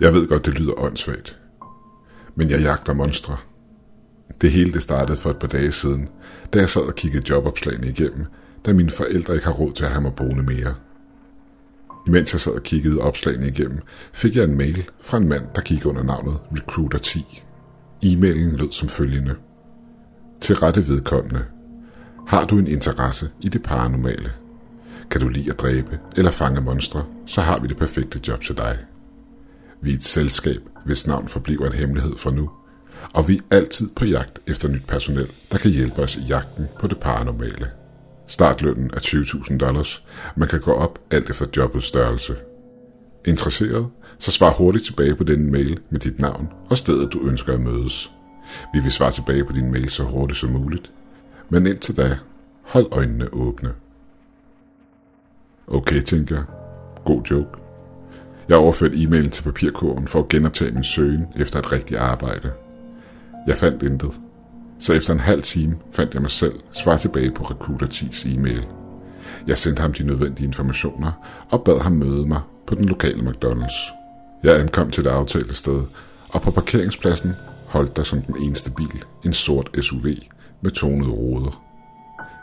Jeg ved godt, det lyder åndssvagt. Men jeg jagter monstre. Det hele det startede for et par dage siden, da jeg sad og kiggede jobopslagene igennem, da mine forældre ikke har råd til at have mig boende mere. Imens jeg sad og kiggede opslagene igennem, fik jeg en mail fra en mand, der gik under navnet Recruiter 10. E-mailen lød som følgende. Til rette vedkommende. Har du en interesse i det paranormale? Kan du lide at dræbe eller fange monstre, så har vi det perfekte job til dig. Vi er et selskab, hvis navn forbliver en hemmelighed for nu, og vi er altid på jagt efter nyt personel, der kan hjælpe os i jagten på det paranormale. Startlønnen er 20.000 dollars. Man kan gå op alt efter jobbets størrelse. Interesseret? Så svar hurtigt tilbage på denne mail med dit navn og stedet du ønsker at mødes. Vi vil svare tilbage på din mail så hurtigt som muligt. Men indtil da, hold øjnene åbne. Okay, tænker jeg. God joke. Jeg overførte e-mailen til papirkurven for at genoptage min søgen efter et rigtigt arbejde. Jeg fandt intet. Så efter en halv time fandt jeg mig selv svar tilbage på Recruiter 10's e-mail. Jeg sendte ham de nødvendige informationer og bad ham møde mig på den lokale McDonald's. Jeg ankom til det aftalte sted, og på parkeringspladsen holdt der som den eneste bil en sort SUV med tonede ruder.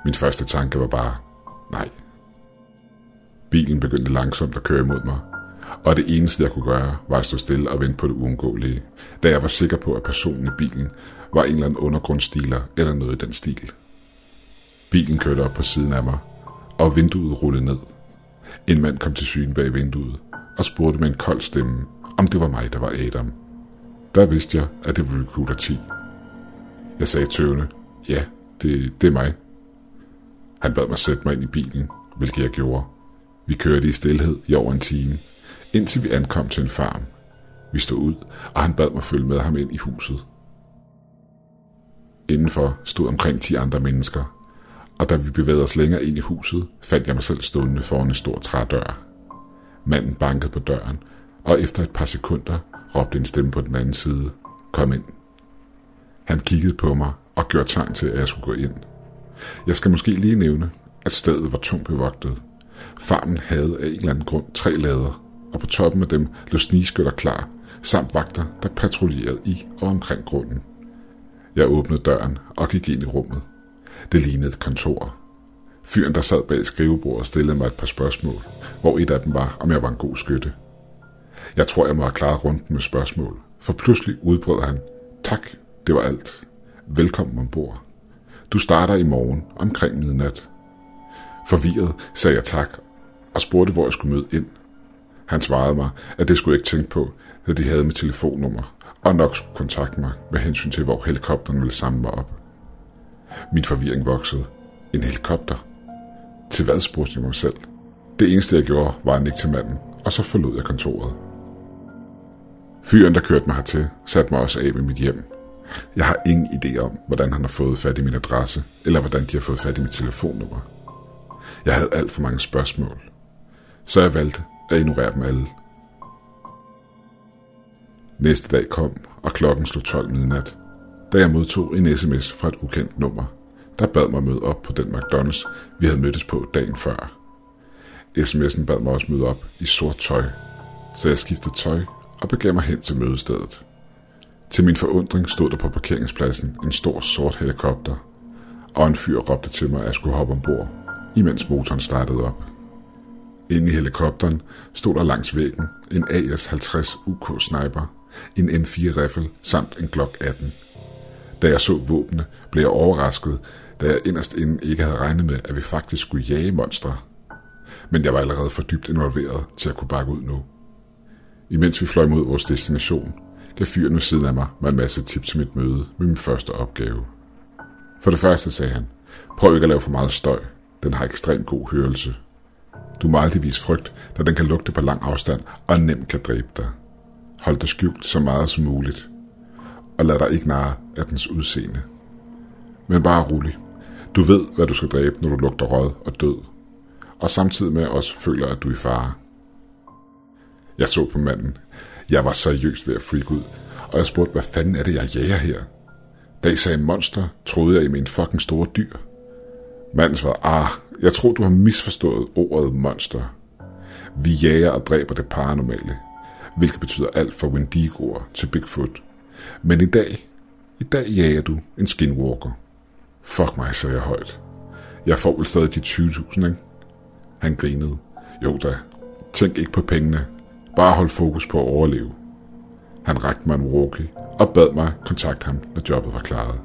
Min første tanke var bare, nej. Bilen begyndte langsomt at køre imod mig, og det eneste jeg kunne gøre var at stå stille og vente på det uundgåelige, da jeg var sikker på, at personen i bilen var en eller anden undergrundsstiler eller noget i den stil. Bilen kørte op på siden af mig, og vinduet rullede ned. En mand kom til syn bag vinduet og spurgte med en kold stemme, om det var mig, der var Adam. Der vidste jeg, at det var Recruiter 10. Jeg sagde tøvende, ja, det, det er mig. Han bad mig sætte mig ind i bilen, hvilket jeg gjorde. Vi kørte i stillhed i over en time, indtil vi ankom til en farm. Vi stod ud, og han bad mig følge med ham ind i huset. Indenfor stod omkring 10 andre mennesker, og da vi bevægede os længere ind i huset, fandt jeg mig selv stående foran en stor trædør. Manden bankede på døren, og efter et par sekunder råbte en stemme på den anden side, kom ind. Han kiggede på mig og gjorde tegn til, at jeg skulle gå ind. Jeg skal måske lige nævne, at stedet var tungt bevogtet. Farmen havde af en eller anden grund tre lader, og på toppen af dem lå snigskytter klar, samt vagter, der patruljerede i og omkring grunden. Jeg åbnede døren og gik ind i rummet. Det lignede et kontor. Fyren, der sad bag skrivebordet, stillede mig et par spørgsmål, hvor et af dem var, om jeg var en god skytte. Jeg tror, jeg må have klaret rundt med spørgsmål, for pludselig udbrød han, tak, det var alt. Velkommen ombord. Du starter i morgen omkring midnat. Forvirret sagde jeg tak og spurgte, hvor jeg skulle møde ind. Han svarede mig, at det skulle jeg ikke tænke på, da de havde mit telefonnummer, og nok skulle kontakte mig med hensyn til, hvor helikopteren ville samle mig op. Min forvirring voksede. En helikopter? Til hvad spurgte jeg mig selv? Det eneste, jeg gjorde, var at nikke til manden, og så forlod jeg kontoret. Fyren, der kørte mig hertil, satte mig også af med mit hjem. Jeg har ingen idé om, hvordan han har fået fat i min adresse, eller hvordan de har fået fat i mit telefonnummer. Jeg havde alt for mange spørgsmål, så jeg valgte at ignorere dem alle. Næste dag kom, og klokken slog 12 midnat, da jeg modtog en sms fra et ukendt nummer, der bad mig møde op på den McDonald's, vi havde mødtes på dagen før. SMS'en bad mig også møde op i sort tøj, så jeg skiftede tøj og begav mig hen til mødestedet. Til min forundring stod der på parkeringspladsen en stor sort helikopter, og en fyr råbte til mig, at jeg skulle hoppe ombord, imens motoren startede op. Inde i helikopteren stod der langs væggen en AS-50 UK Sniper, en M4 riffel samt en Glock 18. Da jeg så våbne, blev jeg overrasket, da jeg inderst inden ikke havde regnet med, at vi faktisk skulle jage monstre. Men jeg var allerede for dybt involveret til at kunne bakke ud nu. Imens vi fløj mod vores destination, gav fyren ved siden af mig mig en masse tips til mit møde med min første opgave. For det første sagde han, prøv ikke at lave for meget støj. Den har ekstremt god hørelse. Du må aldrig vise frygt, da den kan lugte på lang afstand og nemt kan dræbe dig. Hold dig skjult så meget som muligt, og lad dig ikke narre af dens udseende. Men bare rolig. Du ved, hvad du skal dræbe, når du lugter rød og død, og samtidig med også føler, at du er i fare. Jeg så på manden. Jeg var seriøst ved at freak ud, og jeg spurgte, hvad fanden er det, jeg jager her? Da I sagde monster, troede jeg, I mente fucking store dyr. Manden svarede, ah, jeg tror, du har misforstået ordet monster. Vi jager og dræber det paranormale. hvilket betyder alt fra Wendigoer til Bigfoot. Men i dag, i dag jager du en skinwalker. Fuck mig, sagde jeg højt. Jeg får vel stadig de 20.000, ikke? Han grinede. Jo da, tænk ikke på pengene. Bare hold fokus på at overleve. Han rakte mig en walkie og bad mig kontakte ham, når jobbet var klaret.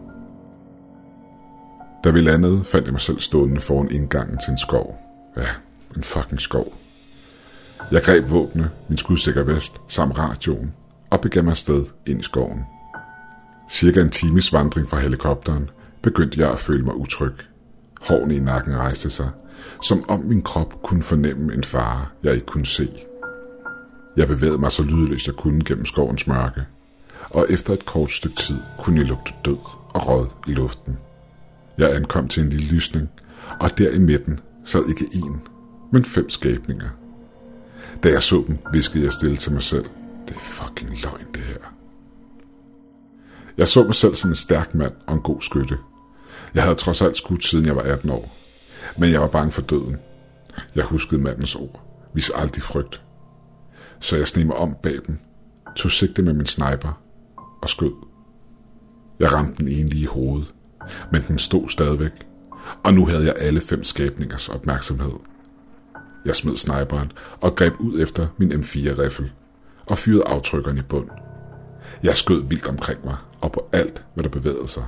Da vi landede, fandt jeg mig selv stående foran indgangen til en skov. Ja, en fucking skov. Jeg greb våbne, min skudsikker vest, samt radioen, og begav mig afsted ind i skoven. Cirka en times vandring fra helikopteren begyndte jeg at føle mig utryg. Hårene i nakken rejste sig, som om min krop kunne fornemme en fare, jeg ikke kunne se. Jeg bevægede mig så lydløst jeg kunne gennem skovens mørke, og efter et kort stykke tid kunne jeg lugte død og råd i luften. Jeg ankom til en lille lysning, og der i midten sad ikke en, men fem skabninger. Da jeg så dem, viskede jeg stille til mig selv. Det er fucking løgn, det her. Jeg så mig selv som en stærk mand og en god skytte. Jeg havde trods alt skudt siden jeg var 18 år. Men jeg var bange for døden. Jeg huskede mandens ord. Vis aldrig frygt. Så jeg sneg mig om bag dem, tog sigte med min sniper og skød. Jeg ramte den ene lige i hovedet, men den stod stadigvæk, og nu havde jeg alle fem skabningers opmærksomhed. Jeg smed sniperen og greb ud efter min M4-riffel og fyrede aftrykkeren i bund. Jeg skød vildt omkring mig og på alt, hvad der bevægede sig.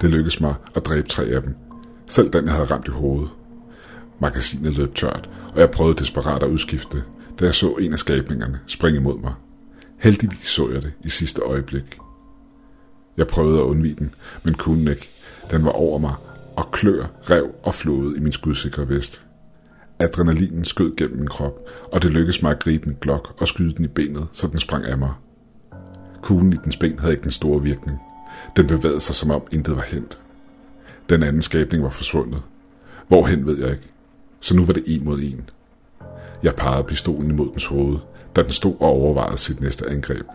Det lykkedes mig at dræbe tre af dem, selv den jeg havde ramt i hovedet. Magasinet løb tørt, og jeg prøvede desperat at udskifte, da jeg så en af skabningerne springe mod mig. Heldigvis så jeg det i sidste øjeblik. Jeg prøvede at undvige den, men kunne ikke. Den var over mig, og klør, rev og flåede i min skudsikre vest. Adrenalinen skød gennem min krop, og det lykkedes mig at gribe min glok og skyde den i benet, så den sprang af mig. Kuglen i dens ben havde ikke den store virkning. Den bevægede sig, som om intet var hent. Den anden skabning var forsvundet. Hvorhen ved jeg ikke. Så nu var det en mod en. Jeg pegede pistolen imod dens hoved, da den stod og overvejede sit næste angreb.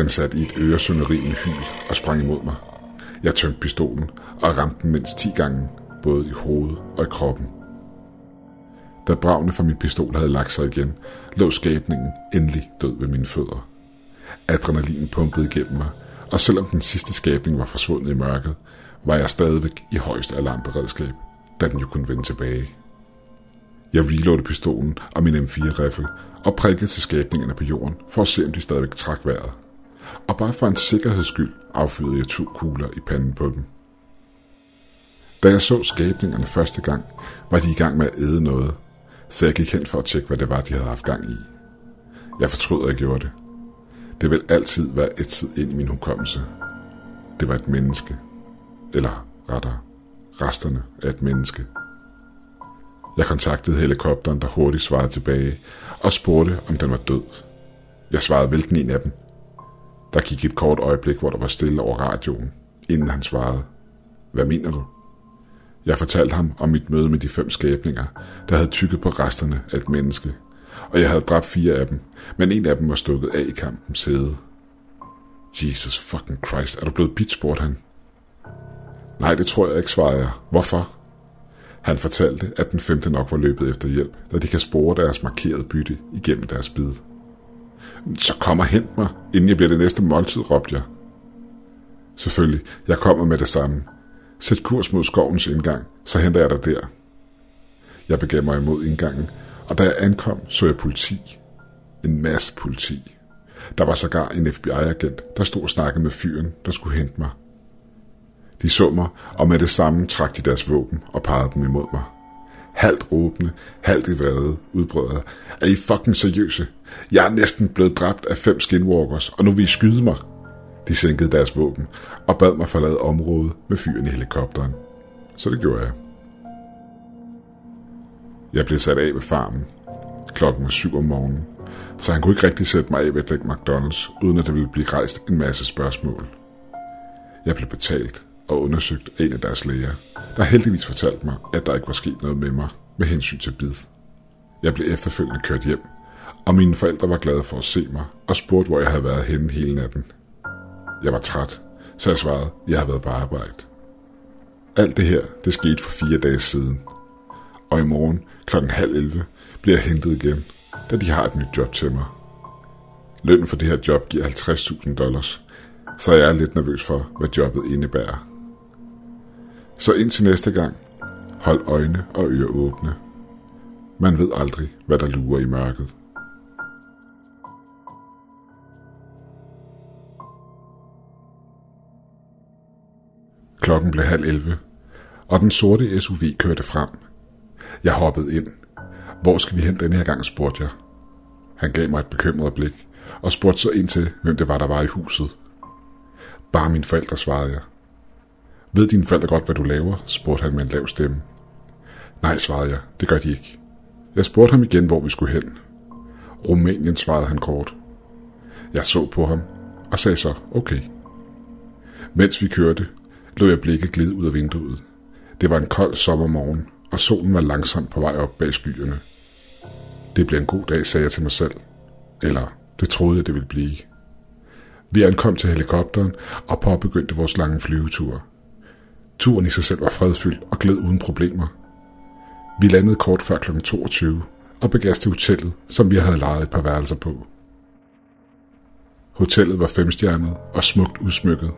Den satte i et øresønderivende hyl og sprang imod mig. Jeg tømte pistolen og ramte den mindst 10 gange, både i hovedet og i kroppen. Da bravene fra min pistol havde lagt sig igen, lå skabningen endelig død ved mine fødder. Adrenalin pumpede igennem mig, og selvom den sidste skabning var forsvundet i mørket, var jeg stadigvæk i højst alarmberedskab, da den jo kunne vende tilbage. Jeg reloadede pistolen og min M4-riffel og prikkede til skabningerne på jorden for at se, om de stadigvæk trak vejret. Og bare for en sikkerheds skyld affyrede jeg to kugler i panden på dem. Da jeg så skabningerne første gang, var de i gang med at æde noget, så jeg gik hen for at tjekke, hvad det var, de havde haft gang i. Jeg fortrød, at jeg gjorde det. Det vil altid være et tid ind i min hukommelse. Det var et menneske. Eller rettere, resterne af et menneske. Jeg kontaktede helikopteren, der hurtigt svarede tilbage, og spurgte, om den var død. Jeg svarede hvilken en af dem. Der gik et kort øjeblik, hvor der var stille over radioen, inden han svarede. Hvad mener du? Jeg fortalte ham om mit møde med de fem skabninger, der havde tykket på resterne af et menneske, og jeg havde dræbt fire af dem, men en af dem var stukket af i kampen sæde. Jesus fucking Christ, er du blevet bit, spurgte han. Nej, det tror jeg ikke, svarede jeg. Hvorfor? Han fortalte, at den femte nok var løbet efter hjælp, da de kan spore deres markerede bytte igennem deres bid. Så kom og hent mig, inden jeg bliver det næste måltid, råbte jeg. Selvfølgelig, jeg kommer med det samme. Sæt kurs mod skovens indgang, så henter jeg dig der. Jeg begav mig imod indgangen, og da jeg ankom, så jeg politi. En masse politi. Der var sågar en FBI-agent, der stod og snakkede med fyren, der skulle hente mig. De så mig, og med det samme trak de deres våben og pegede dem imod mig. Halvt råbende, halvt i vrede, udbrød jeg. Er I fucking seriøse? Jeg er næsten blevet dræbt af fem skinwalkers, og nu vil I skyde mig. De sænkede deres våben og bad mig forlade området med fyren i helikopteren. Så det gjorde jeg. Jeg blev sat af ved farmen. Klokken var syv om morgenen, så han kunne ikke rigtig sætte mig af ved Dick McDonald's, uden at der ville blive rejst en masse spørgsmål. Jeg blev betalt og undersøgt af en af deres læger, der heldigvis fortalte mig, at der ikke var sket noget med mig med hensyn til bid. Jeg blev efterfølgende kørt hjem, og mine forældre var glade for at se mig og spurgte, hvor jeg havde været henne hele natten. Jeg var træt, så jeg svarede, at jeg havde været på arbejde. Alt det her, det skete for fire dage siden. Og i morgen klokken halv 11 bliver jeg hentet igen, da de har et nyt job til mig. Lønnen for det her job giver 50.000 dollars, så jeg er lidt nervøs for, hvad jobbet indebærer. Så indtil næste gang, hold øjne og ører åbne. Man ved aldrig, hvad der lurer i mørket. Klokken blev halv 11, og den sorte SUV kørte frem. Jeg hoppede ind. Hvor skal vi hen denne her gang, spurgte jeg. Han gav mig et bekymret blik og spurgte så ind til, hvem det var, der var i huset. Bare mine forældre, svarede jeg. Ved dine forældre godt, hvad du laver? spurgte han med en lav stemme. Nej, svarede jeg. Det gør de ikke. Jeg spurgte ham igen, hvor vi skulle hen. Rumænien, svarede han kort. Jeg så på ham og sagde så, okay. Mens vi kørte, lå jeg blikket glide ud af vinduet. Det var en kold sommermorgen, og solen var langsomt på vej op bag skyerne. Det bliver en god dag, sagde jeg til mig selv. Eller, det troede jeg, det ville blive. Vi ankom til helikopteren og påbegyndte vores lange flyvetur. Turen i sig selv var fredfyldt og gled uden problemer. Vi landede kort før kl. 22 og begav til hotellet, som vi havde lejet et par værelser på. Hotellet var femstjernet og smukt udsmykket.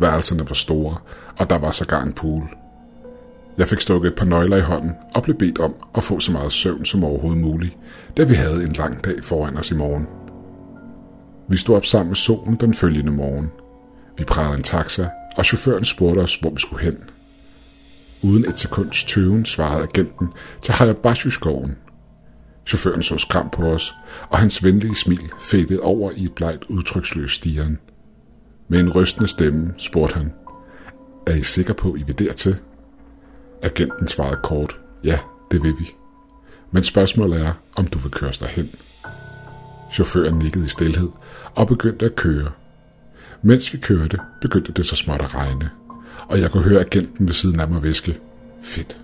Værelserne var store, og der var sågar en pool. Jeg fik stukket et par nøgler i hånden og blev bedt om at få så meget søvn som overhovedet muligt, da vi havde en lang dag foran os i morgen. Vi stod op sammen med solen den følgende morgen. Vi prægede en taxa, og chaufføren spurgte os, hvor vi skulle hen. Uden et sekunds tøven svarede agenten til Hayabashu-skoven. Chaufføren så skram på os, og hans venlige smil fættede over i et blegt udtryksløst stieren. Med en rystende stemme spurgte han, Er I sikker på, I vil dertil? Agenten svarede kort, ja, det vil vi. Men spørgsmålet er, om du vil køre os derhen. Chaufføren nikkede i stilhed og begyndte at køre. Mens vi kørte, begyndte det så småt at regne, og jeg kunne høre agenten ved siden af mig viske, fedt.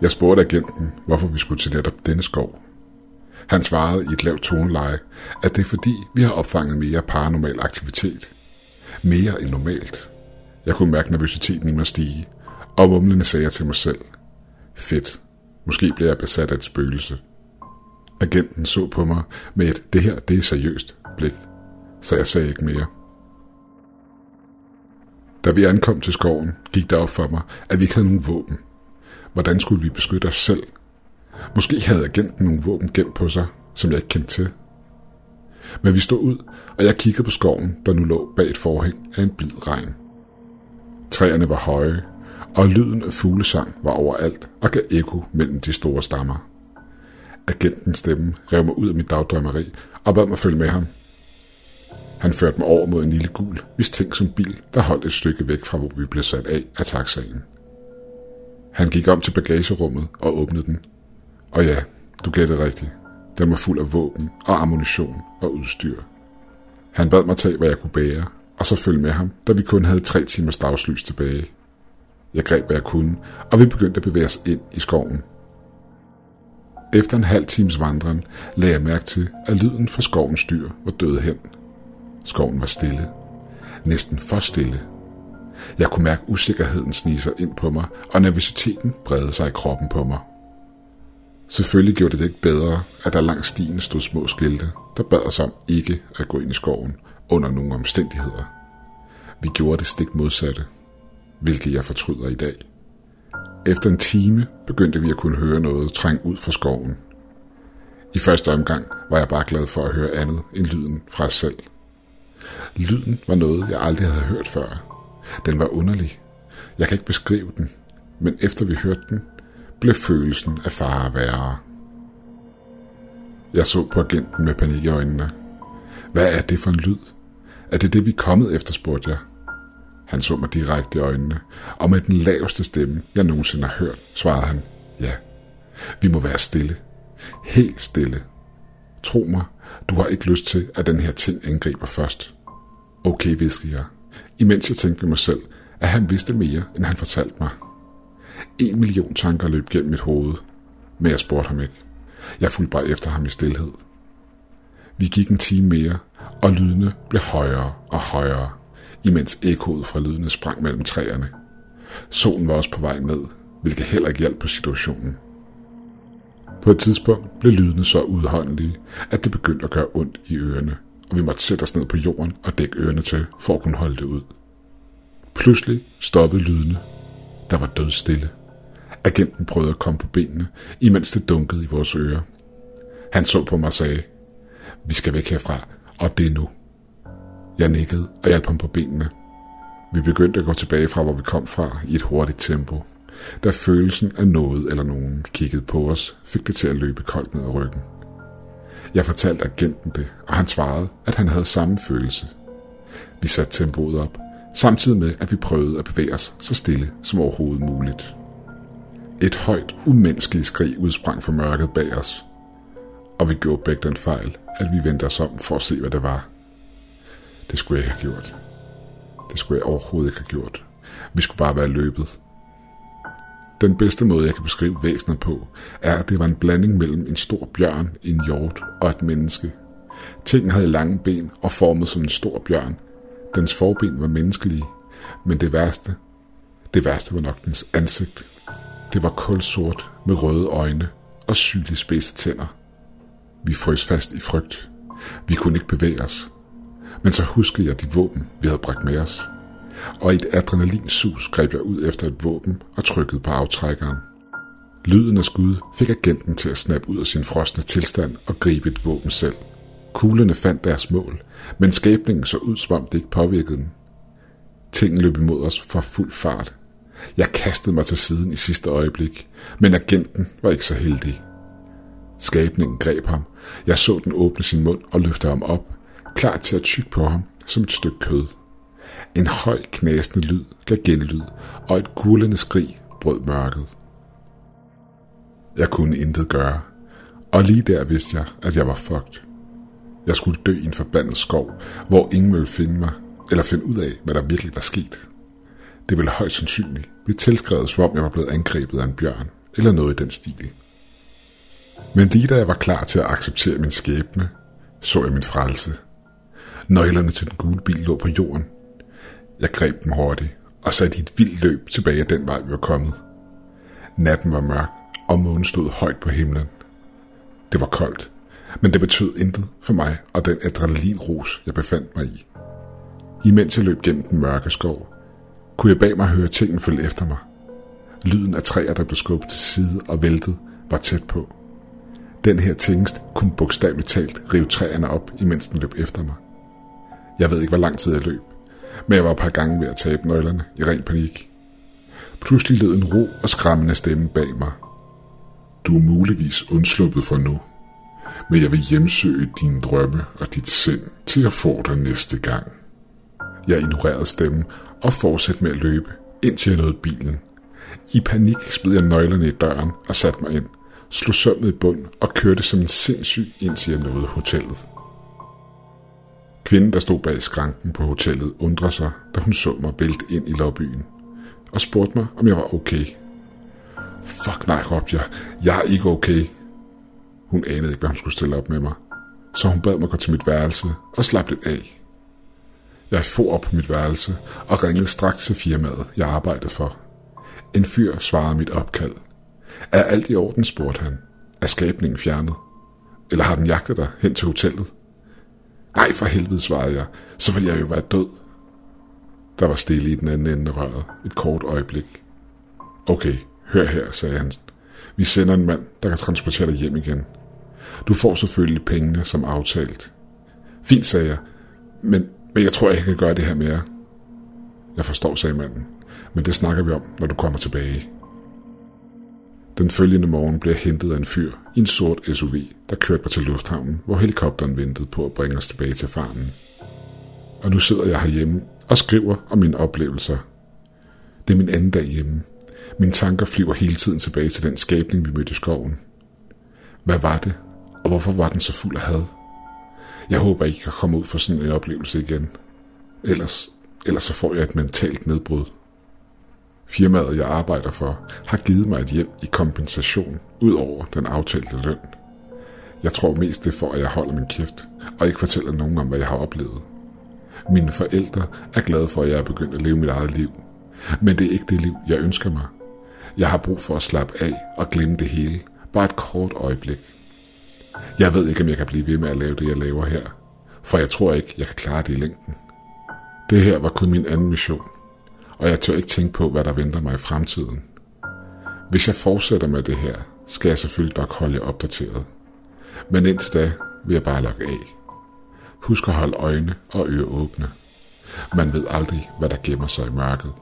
Jeg spurgte agenten, hvorfor vi skulle til netop denne skov. Han svarede i et lavt toneleje, at det er fordi, vi har opfanget mere paranormal aktivitet. Mere end normalt. Jeg kunne mærke nervøsiteten i mig stige, og mumlende sagde jeg til mig selv, fedt, måske bliver jeg besat af et spøgelse. Agenten så på mig med et, det her, det er seriøst, blik, så jeg sagde ikke mere. Da vi ankom til skoven, gik det op for mig, at vi ikke havde nogen våben. Hvordan skulle vi beskytte os selv? Måske havde agenten nogle våben gemt på sig, som jeg ikke kendte til. Men vi stod ud, og jeg kiggede på skoven, der nu lå bag et forhæng af en blid regn. Træerne var høje, og lyden af fuglesang var overalt og gav ekko mellem de store stammer. Agentens stemme rev mig ud af mit dagdrømmeri og bad mig følge med ham. Han førte mig over mod en lille gul, som bil, der holdt et stykke væk fra, hvor vi blev sat af af taxaen. Han gik om til bagagerummet og åbnede den. Og ja, du gættede rigtigt. Den var fuld af våben og ammunition og udstyr. Han bad mig tage, hvad jeg kunne bære, og så følge med ham, da vi kun havde tre timers dagslys tilbage. Jeg greb, hvad jeg kunne, og vi begyndte at bevæge os ind i skoven. Efter en halv times vandring lagde jeg mærke til, at lyden fra skovens dyr var død hen. Skoven var stille. Næsten for stille. Jeg kunne mærke usikkerheden snige sig ind på mig, og nervøsiteten bredte sig i kroppen på mig. Selvfølgelig gjorde det ikke bedre, at der langs stien stod små skilte, der bad os om ikke at gå ind i skoven under nogle omstændigheder. Vi gjorde det stik modsatte, hvilket jeg fortryder i dag. Efter en time begyndte vi at kunne høre noget trænge ud fra skoven. I første omgang var jeg bare glad for at høre andet end lyden fra os selv. Lyden var noget, jeg aldrig havde hørt før. Den var underlig. Jeg kan ikke beskrive den, men efter vi hørte den, blev følelsen af fare værre. Jeg så på agenten med panik i øjnene. Hvad er det for en lyd? Er det det, vi er kommet efter, spurgte jeg. Han så mig direkte i øjnene, og med den laveste stemme, jeg nogensinde har hørt, svarede han, ja, vi må være stille. Helt stille. Tro mig, du har ikke lyst til, at den her ting angriber først. Okay, viskede jeg, imens jeg tænkte ved mig selv, at han vidste mere, end han fortalte mig. En million tanker løb gennem mit hoved, men jeg spurgte ham ikke. Jeg fulgte bare efter ham i stillhed. Vi gik en time mere, og lydene blev højere og højere imens ekkoet fra lydene sprang mellem træerne. Solen var også på vej ned, hvilket heller ikke hjalp på situationen. På et tidspunkt blev lydene så udholdelige, at det begyndte at gøre ondt i ørerne, og vi måtte sætte os ned på jorden og dække ørerne til, for at kunne holde det ud. Pludselig stoppede lydene. Der var dødstille. Agenten prøvede at komme på benene, imens det dunkede i vores ører. Han så på mig og sagde, vi skal væk herfra, og det er nu. Jeg nikkede og hjalp ham på benene. Vi begyndte at gå tilbage fra, hvor vi kom fra, i et hurtigt tempo. Da følelsen af noget eller nogen kiggede på os, fik det til at løbe koldt ned ad ryggen. Jeg fortalte agenten det, og han svarede, at han havde samme følelse. Vi satte tempoet op, samtidig med, at vi prøvede at bevæge os så stille som overhovedet muligt. Et højt, umenneskeligt skrig udsprang fra mørket bag os, og vi gjorde begge den fejl, at vi vendte os om for at se, hvad det var. Det skulle jeg ikke have gjort. Det skulle jeg overhovedet ikke have gjort. Vi skulle bare være løbet. Den bedste måde, jeg kan beskrive væsenet på, er, at det var en blanding mellem en stor bjørn, en hjort og et menneske. Tingen havde lange ben og formet som en stor bjørn. Dens forben var menneskelige, men det værste, det værste var nok dens ansigt. Det var kulsort med røde øjne og sygelig spidse tænder. Vi frøs fast i frygt. Vi kunne ikke bevæge os. Men så huskede jeg de våben, vi havde bragt med os. Og i et adrenalinsus greb jeg ud efter et våben og trykkede på aftrækkeren. Lyden af skud fik agenten til at snappe ud af sin frosne tilstand og gribe et våben selv. Kuglerne fandt deres mål, men skabningen så ud, som om det ikke påvirkede den. Tingen løb imod os for fuld fart. Jeg kastede mig til siden i sidste øjeblik, men agenten var ikke så heldig. Skabningen greb ham. Jeg så den åbne sin mund og løfte ham op, klar til at tykke på ham som et stykke kød. En høj knasende lyd gav genlyd, og et gurlende skrig brød mørket. Jeg kunne intet gøre, og lige der vidste jeg, at jeg var fucked. Jeg skulle dø i en forbandet skov, hvor ingen ville finde mig, eller finde ud af, hvad der virkelig var sket. Det ville højst sandsynligt blive tilskrevet, som om jeg var blevet angrebet af en bjørn, eller noget i den stil. Men lige da jeg var klar til at acceptere min skæbne, så jeg min frelse. Nøglerne til den gule bil lå på jorden. Jeg greb dem hurtigt og satte i et vildt løb tilbage af den vej, vi var kommet. Natten var mørk, og månen stod højt på himlen. Det var koldt, men det betød intet for mig og den adrenalinrus, jeg befandt mig i. Imens jeg løb gennem den mørke skov, kunne jeg bag mig høre tingene følge efter mig. Lyden af træer, der blev skubbet til side og væltet, var tæt på. Den her tingest kunne bogstaveligt talt rive træerne op, imens den løb efter mig. Jeg ved ikke, hvor lang tid jeg løb, men jeg var et par gange ved at tabe nøglerne i ren panik. Pludselig lød en ro og skræmmende stemme bag mig. Du er muligvis undsluppet for nu, men jeg vil hjemsøge dine drømme og dit sind til at få dig næste gang. Jeg ignorerede stemmen og fortsatte med at løbe, indtil jeg nåede bilen. I panik smed jeg nøglerne i døren og satte mig ind – slog sømmet i bund og kørte som en sindssyg, indtil jeg nåede hotellet. Kvinden, der stod bag skranken på hotellet, undrede sig, da hun så mig vælte ind i lobbyen, og spurgte mig, om jeg var okay. Fuck nej, råbte jeg. Jeg er ikke okay. Hun anede ikke, hvad hun skulle stille op med mig, så hun bad mig gå til mit værelse og slappe lidt af. Jeg for op på mit værelse og ringede straks til firmaet, jeg arbejdede for. En fyr svarede mit opkald – er alt i orden, spurgte han. Er skabningen fjernet? Eller har den jagtet dig hen til hotellet? Nej, for helvede, svarede jeg. Så vil jeg jo være død. Der var stille i den anden ende af røret. Et kort øjeblik. Okay, hør her, sagde han. Vi sender en mand, der kan transportere dig hjem igen. Du får selvfølgelig pengene som aftalt. Fint, sagde jeg. Men, men jeg tror, jeg kan gøre det her mere. Jeg forstår, sagde manden. Men det snakker vi om, når du kommer tilbage. Den følgende morgen blev jeg hentet af en fyr i en sort SUV, der kørte mig til lufthavnen, hvor helikopteren ventede på at bringe os tilbage til farmen. Og nu sidder jeg herhjemme og skriver om mine oplevelser. Det er min anden dag hjemme. Mine tanker flyver hele tiden tilbage til den skabning, vi mødte i skoven. Hvad var det, og hvorfor var den så fuld af had? Jeg håber ikke, kan komme ud for sådan en oplevelse igen. Ellers, ellers så får jeg et mentalt nedbrud. Firmaet, jeg arbejder for, har givet mig et hjem i kompensation ud over den aftalte løn. Jeg tror mest det er for, at jeg holder min kæft og ikke fortæller nogen om, hvad jeg har oplevet. Mine forældre er glade for, at jeg er begyndt at leve mit eget liv. Men det er ikke det liv, jeg ønsker mig. Jeg har brug for at slappe af og glemme det hele. Bare et kort øjeblik. Jeg ved ikke, om jeg kan blive ved med at lave det, jeg laver her. For jeg tror ikke, jeg kan klare det i længden. Det her var kun min anden mission. Og jeg tør ikke tænke på, hvad der venter mig i fremtiden. Hvis jeg fortsætter med det her, skal jeg selvfølgelig nok holde jer opdateret. Men indtil da vil jeg bare logge af. Husk at holde øjne og ører åbne. Man ved aldrig, hvad der gemmer sig i mørket.